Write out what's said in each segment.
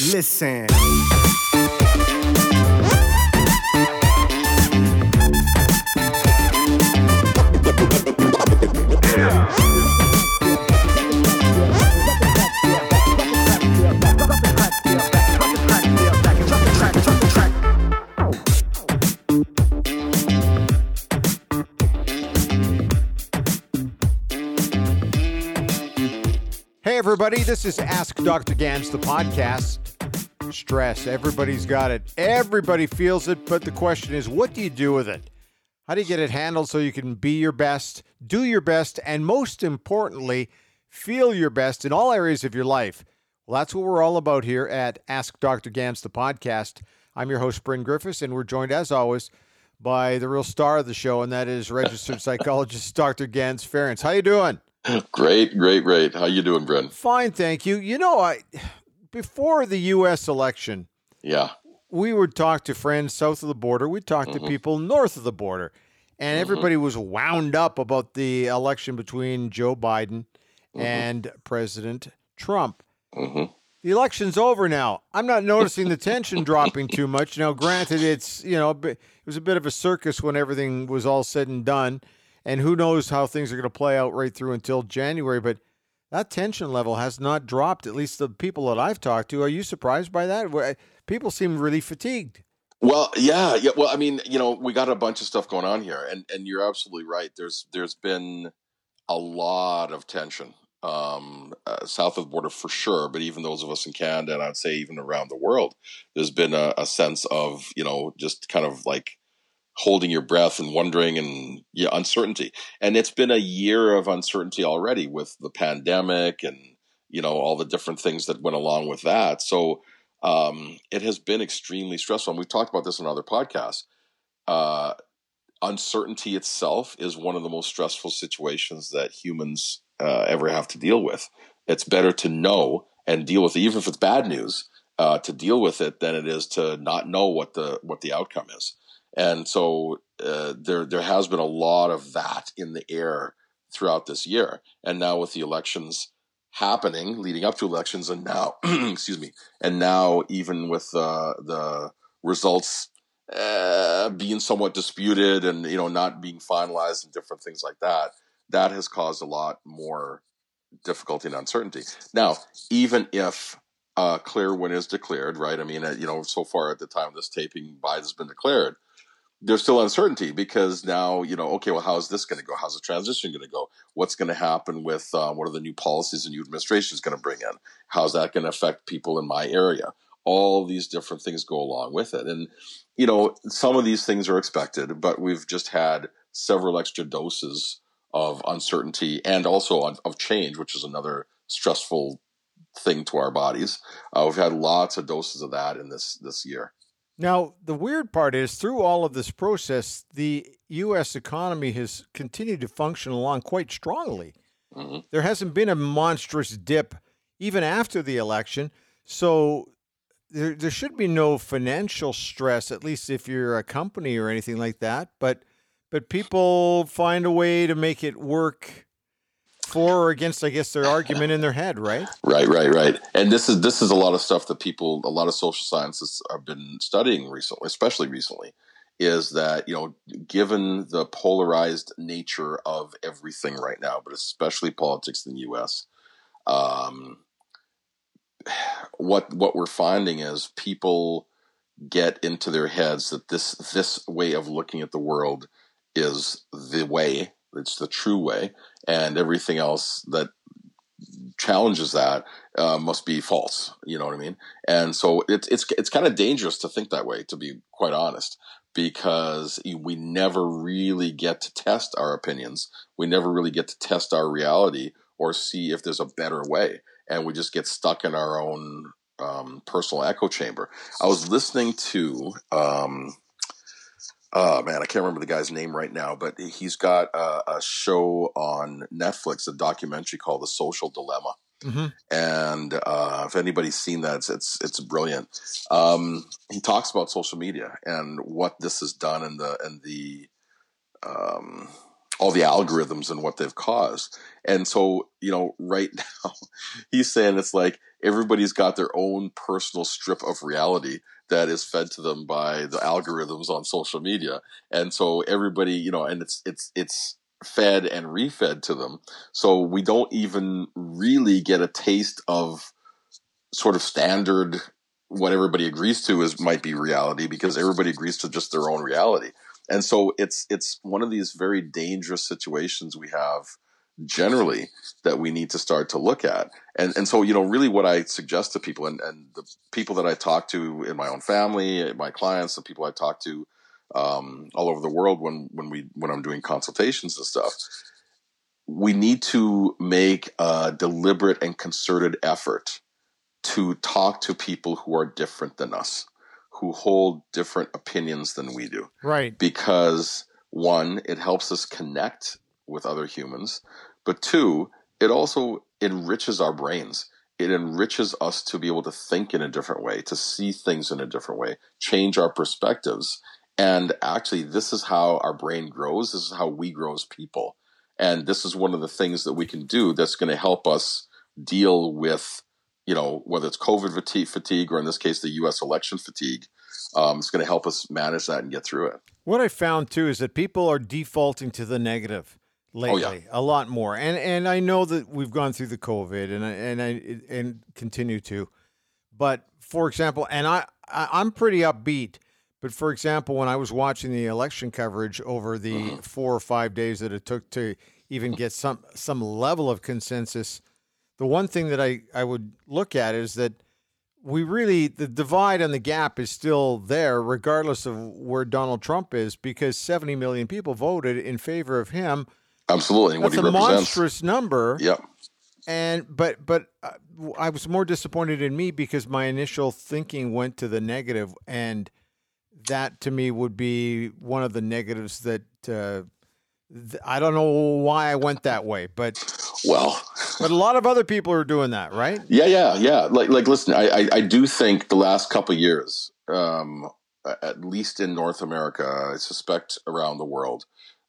Listen. Hey, everybody, this is Ask Dr. Ganz, the podcast. Stress, everybody's got it. Everybody feels it, but the question is, what do you do with it? How do you get it handled so you can be your best, do your best, and most importantly, feel your best in all areas of your life? Well, that's what we're all about here at Ask Dr. Ganz, the podcast. I'm your host, Bryn Griffiths, and we're joined, as always, by the real star of the show, and that is registered psychologist Dr. Ganz Ferrance. How you doing? Great, great, great. How you doing, Bryn? Fine, thank you. You know, I before the U.S. election, Yeah. we would talk to friends south of the border. We'd talk to mm-hmm. people north of the border, and mm-hmm. everybody was wound up about the election between Joe Biden mm-hmm. and President Trump. hmm The election's over now. I'm not noticing the tension dropping too much. Now, granted, it's you know it was a bit of a circus when everything was all said and done, and who knows how things are going to play out right through until January. But that tension level has not dropped. At least the people that I've talked to. Are you surprised by that? People seem really fatigued. Well, yeah, yeah. Well, I mean, you know, we got a bunch of stuff going on here, and and you're absolutely right. There's there's been a lot of tension um, uh, south of the border for sure, but even those of us in Canada, and I'd say even around the world, there's been a, a sense of you know just kind of like holding your breath and wondering and yeah, uncertainty. And it's been a year of uncertainty already with the pandemic and you know all the different things that went along with that. So um, it has been extremely stressful. And we've talked about this on other podcasts. Uh, uncertainty itself is one of the most stressful situations that humans uh, ever have to deal with. It's better to know and deal with it, even if it's bad news, uh, to deal with it than it is to not know what the what the outcome is. And so uh, there there has been a lot of that in the air throughout this year. And now with the elections happening, leading up to elections, and now excuse me, and now even with uh, the results uh, being somewhat disputed and you know not being finalized and different things like that, that has caused a lot more difficulty and uncertainty. Now, even if a clear win is declared, right? I mean, uh, you know, so far at the time of this taping, Biden's been declared. There's still uncertainty because now, you know, okay, well, how's this going to go? How's the transition going to go? What's going to happen with uh, what are the new policies the new administration is going to bring in? How's that going to affect people in my area? All these different things go along with it. And, you know, some of these things are expected, but we've just had several extra doses of uncertainty and also on, of change, which is another stressful thing to our bodies. Uh, we've had lots of doses of that in this this year. Now, the weird part is through all of this process, the U.S. economy has continued to function along quite strongly. Mhm. There hasn't been a monstrous dip even after the election. So there, there should be no financial stress, at least if you're a company or anything like that. But but people find a way to make it work for or against, I guess, their argument in their head, right? Right, right, right. And this is this is a lot of stuff that people, a lot of social scientists have been studying recently, especially recently. Is that you know, given the polarized nature of everything right now, but especially politics in the U.S., um, what what we're finding is people get into their heads that this this way of looking at the world is the way, it's the true way, and everything else that challenges that uh, must be false. You know what I mean? And so it's it's it's kind of dangerous to think that way, to be quite honest, because we never really get to test our opinions. We never really get to test our reality or see if there's a better way, and we just get stuck in our own um, personal echo chamber. I was listening to. Um, uh man, I can't remember the guy's name right now, but he's got a, a show on Netflix, a documentary called The Social Dilemma. Mm-hmm. And uh, if anybody's seen that, it's it's, it's brilliant. Um, he talks about social media and what this has done and the and the um, all the algorithms and what they've caused. And so, you know, right now, he's saying it's like everybody's got their own personal strip of reality that is fed to them by the algorithms on social media. And so everybody you know and it's it's it's fed and refed to them. So we don't even really get a taste of sort of standard what everybody agrees to is might be reality because everybody agrees to just their own reality. And so it's it's one of these very dangerous situations we have generally that we need to start to look at. And and so you know really what I suggest to people and, and the people that I talk to in my own family, my clients, the people I talk to um, all over the world when when we when I'm doing consultations and stuff, we need to make a deliberate and concerted effort to talk to people who are different than us, who hold different opinions than we do. Right. Because one, it helps us connect with other humans. But two, it also enriches our brains. It enriches us to be able to think in a different way, to see things in a different way, change our perspectives. And actually, this is how our brain grows. This is how we grow as people. And this is one of the things that we can do that's going to help us deal with, you know, whether it's COVID fatigue, or in this case, the US election fatigue. Um, it's going to help us manage that and get through it. What I found too is that people are defaulting to the negative lately oh, yeah. a lot more and and i know that we've gone through the covid and i and i and continue to but for example and i, I i'm pretty upbeat but for example when i was watching the election coverage over the mm-hmm. four or five days that it took to even get some some level of consensus the one thing that i i would look at is that we really the divide and the gap is still there regardless of where donald trump is because 70 million people voted in favor of him Absolutely, That's what he a monstrous number. Yep. And but but uh, I was more disappointed in me because my initial thinking went to the negative, and that to me would be one of the negatives that uh, th- I don't know why I went that way, but well, but a lot of other people are doing that, right? Yeah, yeah, yeah. Like like listen, I I, I do think the last couple years, um, at least in North America, I suspect around the world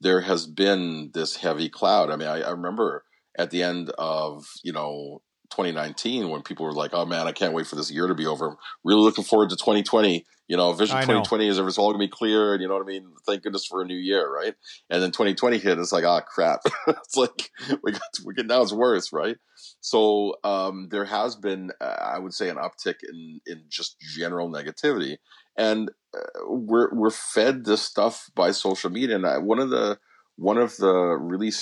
there has been this heavy cloud. I mean, I, I remember at the end of you know 2019 when people were like, "Oh man, I can't wait for this year to be over." I'm really looking forward to 2020. You know, Vision 2020 is it's all gonna be clear, and you know what I mean. Thank goodness for a new year, right? And then 2020 hit. It's like, ah, oh, crap. it's like we got we get now it's worse, right? So um, there has been, uh, I would say, an uptick in in just general negativity, and uh, we're we're fed this stuff by social media. And I, one of the one of the really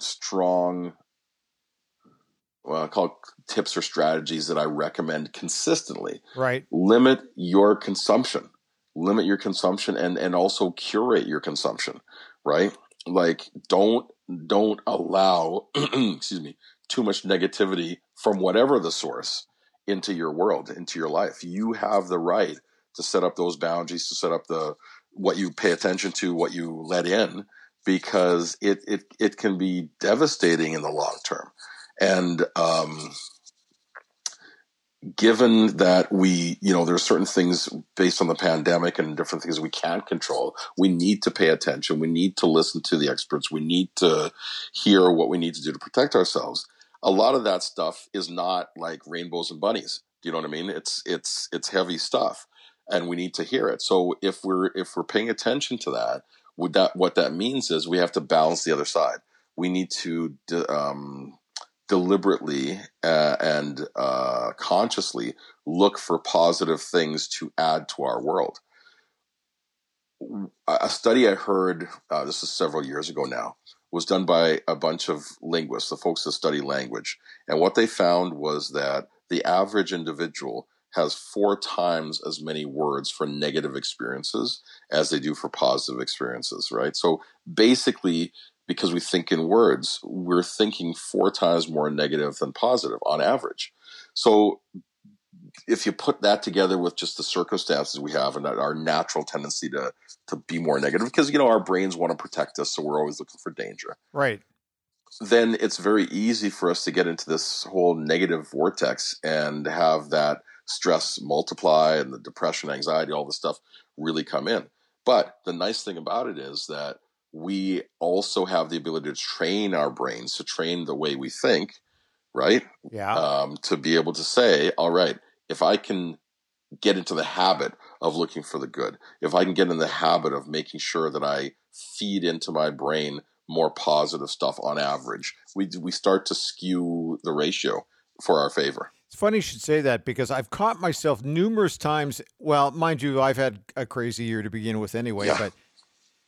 strong, well, I call tips or strategies that I recommend consistently. Right. Limit your consumption. Limit your consumption, and and also curate your consumption. Right. Like don't don't allow excuse me too much negativity from whatever the source into your world into your life you have the right to set up those boundaries, to set up the what you pay attention to, what you let in, because it it it can be devastating in the long term. And um, given that we, you know, there are certain things based on the pandemic and different things we can't control, we need to pay attention. We need to listen to the experts. We need to hear what we need to do to protect ourselves. A lot of that stuff is not like rainbows and bunnies. Do you know what I mean? It's it's it's heavy stuff and we need to hear it. So if we're if we're paying attention to that, would that what that means is we have to balance the other side. We need to um, deliberately uh, and uh, consciously look for positive things to add to our world. A study I heard, uh, this is several years ago now, was done by a bunch of linguists, the folks that study language. And what they found was that the average individual has four times as many words for negative experiences as they do for positive experiences, right? So basically, because we think in words, we're thinking four times more negative than positive on average. So if you put that together with just the circumstances we have and our natural tendency to to be more negative, because you know our brains want to protect us, so we're always looking for danger. Right. Then it's very easy for us to get into this whole negative vortex and have that stress multiply and the depression, anxiety, all this stuff really come in. But the nice thing about it is that we also have the ability to train our brains to train the way we think right? Yeah. Um, to be able to say, all right, if I can get into the habit of looking for the good, if I can get in the habit of making sure that I feed into my brain more positive stuff on average, we we start to skew the ratio for our favor. It's funny you should say that because I've caught myself numerous times. Well, mind you, I've had a crazy year to begin with anyway, Yeah. but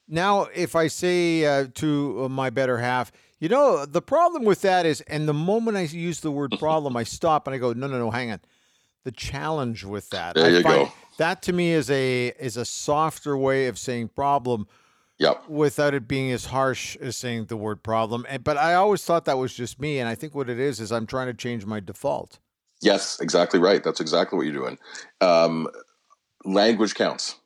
now if I say uh, to my better half, you know, the problem with that is, and the moment I use the word problem, I stop and I go, no, no, no, hang on. The challenge with that, There I you find go. that to me is a is a softer way of saying problem Yep. without it being as harsh as saying the word problem. And but I always thought that was just me, and I think what it is is I'm trying to change my default. Yes, exactly right. That's exactly what you're doing. Um, language counts.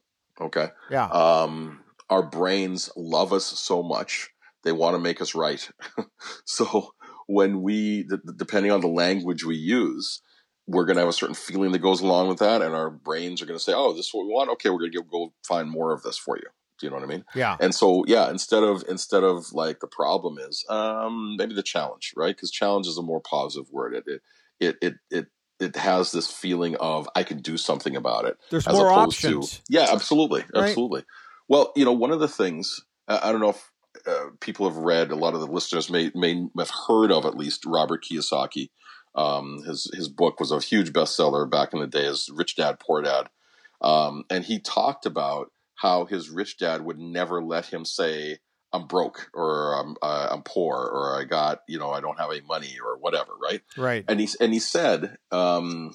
Okay. Yeah. Um, our brains love us so much they want to make us right. so when we, d- depending on the language we use, we're going to have a certain feeling that goes along with that, and our brains are going to say, "Oh, this is what we want. Okay, we're going to go find more of this for you." Do you know what I mean? yeah. And so, yeah, instead of instead of like the problem is, um, maybe the challenge, right? Because challenge is a more positive word. It it it it it, it has this feeling of I can do something about it There's as more opposed options. to yeah absolutely Right. absolutely well you know one of the things uh, i don't know if uh, people have read a lot of the listeners may may have heard of at least robert kiyosaki um, his his book was a huge bestseller back in the day as rich dad poor dad um, and he talked about how his rich dad would never let him say i'm broke or i'm uh, i'm poor or i got you know i don't have any money or whatever right Right. and he and he said um,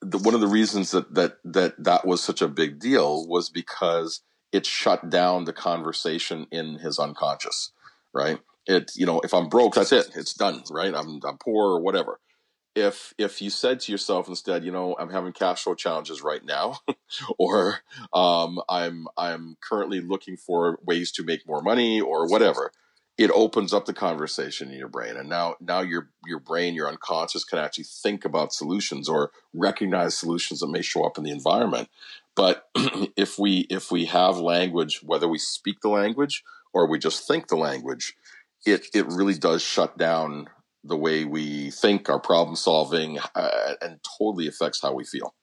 the, one of the reasons that that that that was such a big deal was because it shut down the conversation in his unconscious, right? It you know if I'm broke, that's it, it's done, right? I'm I'm poor or whatever. If if you said to yourself instead, you know, I'm having cash flow challenges right now, or um, I'm I'm currently looking for ways to make more money or whatever, it opens up the conversation in your brain and now now your your brain your unconscious can actually think about solutions or recognize solutions that may show up in the environment. But if we if we have language whether we speak the language or we just think the language it it really does shut down the way we think our problem solving uh, and totally affects how we feel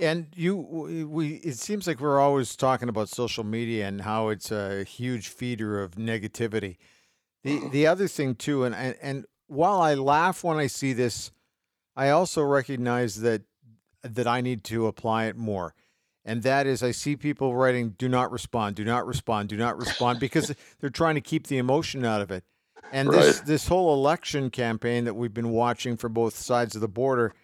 And you, we, it seems like we're always talking about social media and how it's a huge feeder of negativity. The the other thing too, and, and and while I laugh when I see this, I also recognize that that I need to apply it more. And that is, I see people writing, "Do not respond, do not respond, do not respond," because they're trying to keep the emotion out of it. And this this whole election campaign that we've been watching for both sides of the border,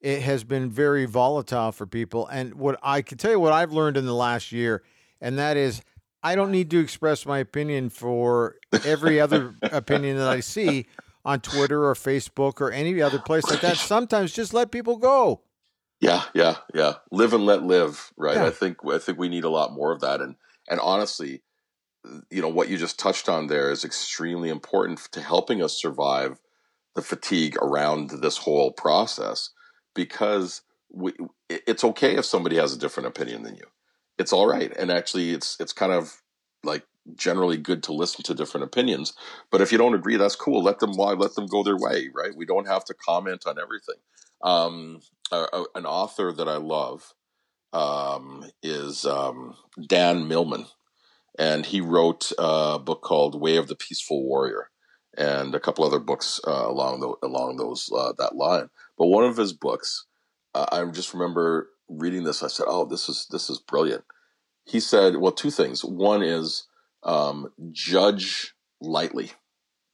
it has been very volatile for people. And what I can tell you what I've learned in the last year, and that is I don't need to express my opinion for every other opinion that I see on Twitter or Facebook or any other place like that. Sometimes just let people go. Yeah, yeah, yeah. Live and let live, right? Yeah. I think I think we need a lot more of that. And and honestly, you know what you just touched on there is extremely important to helping us survive the fatigue around this whole process because we, it's okay if somebody has a different opinion than you. It's all right, and actually, it's it's kind of like generally good to listen to different opinions. But if you don't agree, that's cool. Let them let them go their way, right? We don't have to comment on everything. Um, a, a- an author that I love um, is um, Dan Millman, and he wrote a book called "Way of the Peaceful Warrior," and a couple other books uh, along the, along those uh, that line. But one of his books, uh, I just remember reading this. I said, "Oh, this is this is brilliant." He said, "Well, two things. One is um, judge lightly,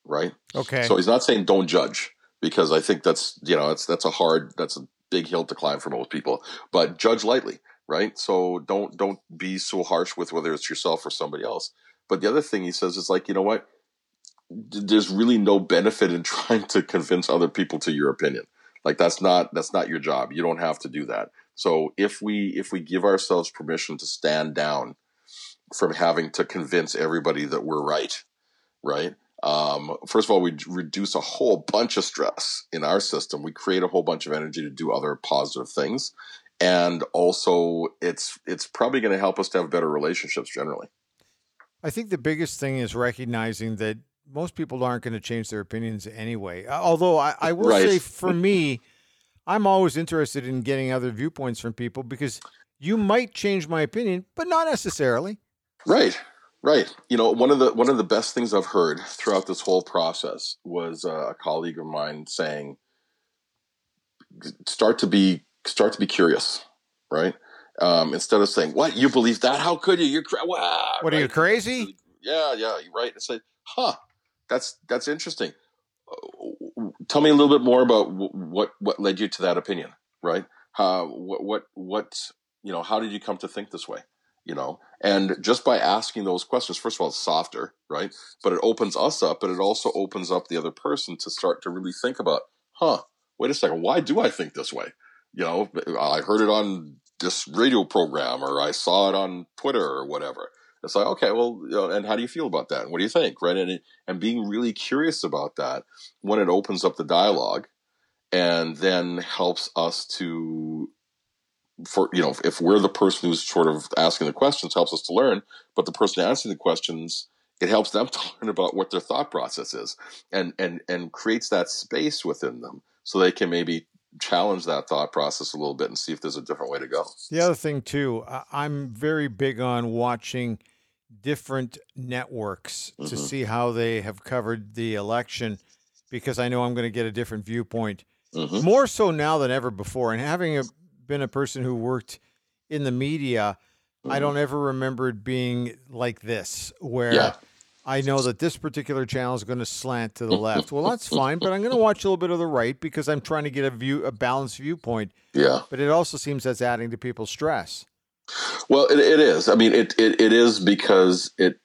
right? Okay. So he's not saying don't judge because I think that's you know that's that's a hard that's a big hill to climb for most people. But judge lightly, right? So don't don't be so harsh with whether it's yourself or somebody else. But the other thing he says is like you know what, there's really no benefit in trying to convince other people to your opinion. Like that's not that's not your job. You don't have to do that. So if we if we give ourselves permission to stand down from having to convince everybody that we're right, right? Um, first of all, we reduce a whole bunch of stress in our system. We create a whole bunch of energy to do other positive things, and also it's it's probably going to help us to have better relationships generally. I think the biggest thing is recognizing that most people aren't going to change their opinions anyway. Although I, I will Right. say, for me, I'm always interested in getting other viewpoints from people because you might change my opinion, but not necessarily. Right, right. You know, one of the one of the best things I've heard throughout this whole process was uh, a colleague of mine saying, "Start to be start to be curious." Right. Um, instead of saying, "What you believe that? How could you? You're cra- wow." What are you crazy? Yeah, yeah, you're right. It's like, huh, that's that's interesting. Tell me a little bit more about wh- what what led you to that opinion, right? How what what what you know? How did you come to think this way? You know, and just by asking those questions, first of all, it's softer, right? But it opens us up, but it also opens up the other person to start to really think about, huh? Wait a second, why do I think this way? You know, I heard it on this radio program, or I saw it on Twitter, or whatever. It's like, okay, well, you know, and how do you feel about that? And what do you think, right? And and being really curious about that when it opens up the dialogue, and then helps us to, for you know, if we're the person who's sort of asking the questions, helps us to learn. But the person answering the questions, it helps them to learn about what their thought process is, and and and creates that space within them, so they can maybe challenge that thought process a little bit and see if there's a different way to go. The other thing too, I'm very big on watching different networks to Mhm. see how they have covered the election because I know I'm going to get a different viewpoint. hmm More so now than ever before. And having a, been a person who worked in the media, I don't ever remember it being like this, where Yeah. I know that this particular channel is going to slant to the left. Well, that's fine, but I'm going to watch a little bit of the right because I'm trying to get a view, a balanced viewpoint. Yeah. But it also seems that's adding to people's stress. Well, it, it is. I mean, it, it it is because it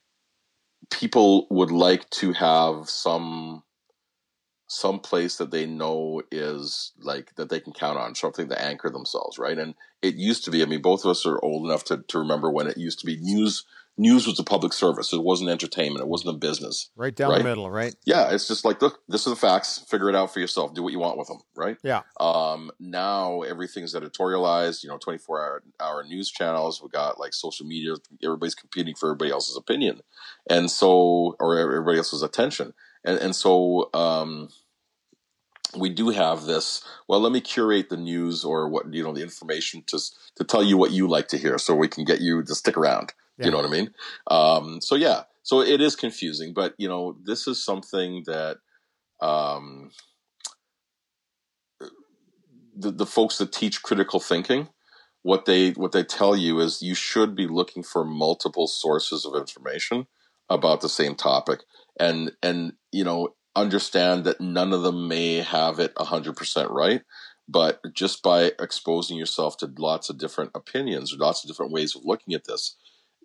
people would like to have some some place that they know is like that they can count on, something to anchor themselves, right? And it used to be. I mean, both of us are old enough to, to remember when it used to be news. News was a public service. It wasn't entertainment. It wasn't a business. Right down Right. the middle, right? Yeah, it's just like, look, this are the facts. Figure it out for yourself. Do what you want with them, right? Yeah. Um, now everything's editorialized. You know, twenty four hour hour news channels. We got like social media. Everybody's competing for everybody else's opinion, and so or everybody else's attention, and and so um, we do have this. Well, let me curate the news or what you know the information to to tell you what you like to hear, so we can get you to stick around. Yeah. You know what I mean? Um, so yeah, so it is confusing, but you know, this is something that um, the the folks that teach critical thinking, what they what they tell you is you should be looking for multiple sources of information about the same topic, and and you know understand that none of them may have it hundred percent right. But just by exposing yourself to lots of different opinions or lots of different ways of looking at this,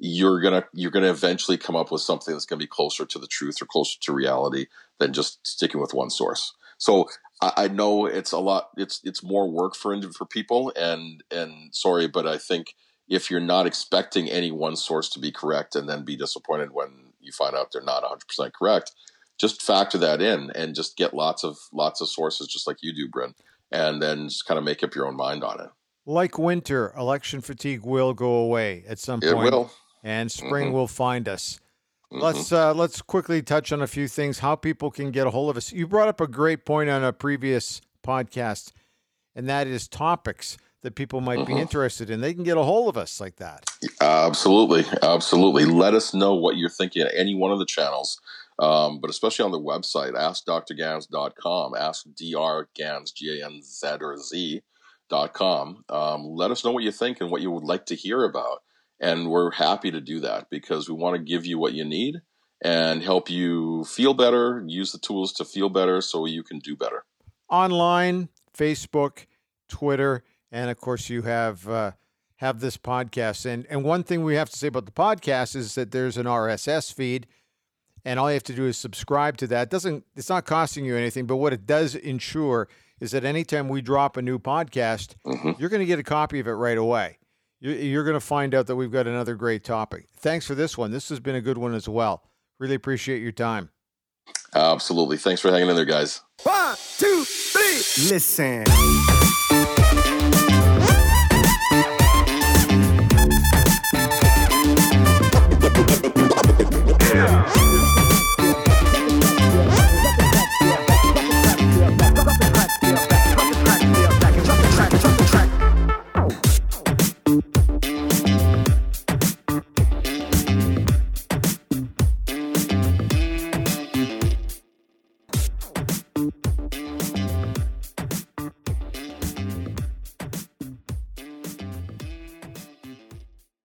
you're gonna you're gonna eventually come up with something that's gonna be closer to the truth or closer to reality than just sticking with one source. So I, I know it's a lot. It's it's more work for for people, and and sorry, but I think if you're not expecting any one source to be correct and then be disappointed when you find out they're not 100 percent correct, just factor that in and just get lots of lots of sources, just like you do, Bryn, and then just kind of make up your own mind on it. Like winter, election fatigue will go away at some point. It will. And spring Mhm. will find us. Mhm. Let's uh, let's quickly touch on a few things. How people can get a hold of us. You brought up a great point on a previous podcast, and that is topics that people might be Mhm. interested in. They can get a hold of us like that. Absolutely, absolutely. Let us know what you're thinking at any one of the channels, um, but especially on the website, askdrganz.com, ask Dr. Ganz, G A N Z or Z dot com. Um, let us know what you think and what you would like to hear about, and we're happy to do that because we want to give you what you need and help you feel better. Use the tools to feel better so you can do better. Online, Facebook, Twitter, and of course you have uh, have this podcast. And and one thing we have to say about the podcast is that there's an RSS feed, and all you have to do is subscribe to that. It doesn't it's not costing you anything, but what it does ensure is that anytime we drop a new podcast, hmm you're going to get a copy of it right away. You're, you're going to find out that we've got another great topic. Thanks for this one. This has been a good one as well. Really appreciate your time. Absolutely. Thanks for hanging in there, guys. One, two, three. Listen.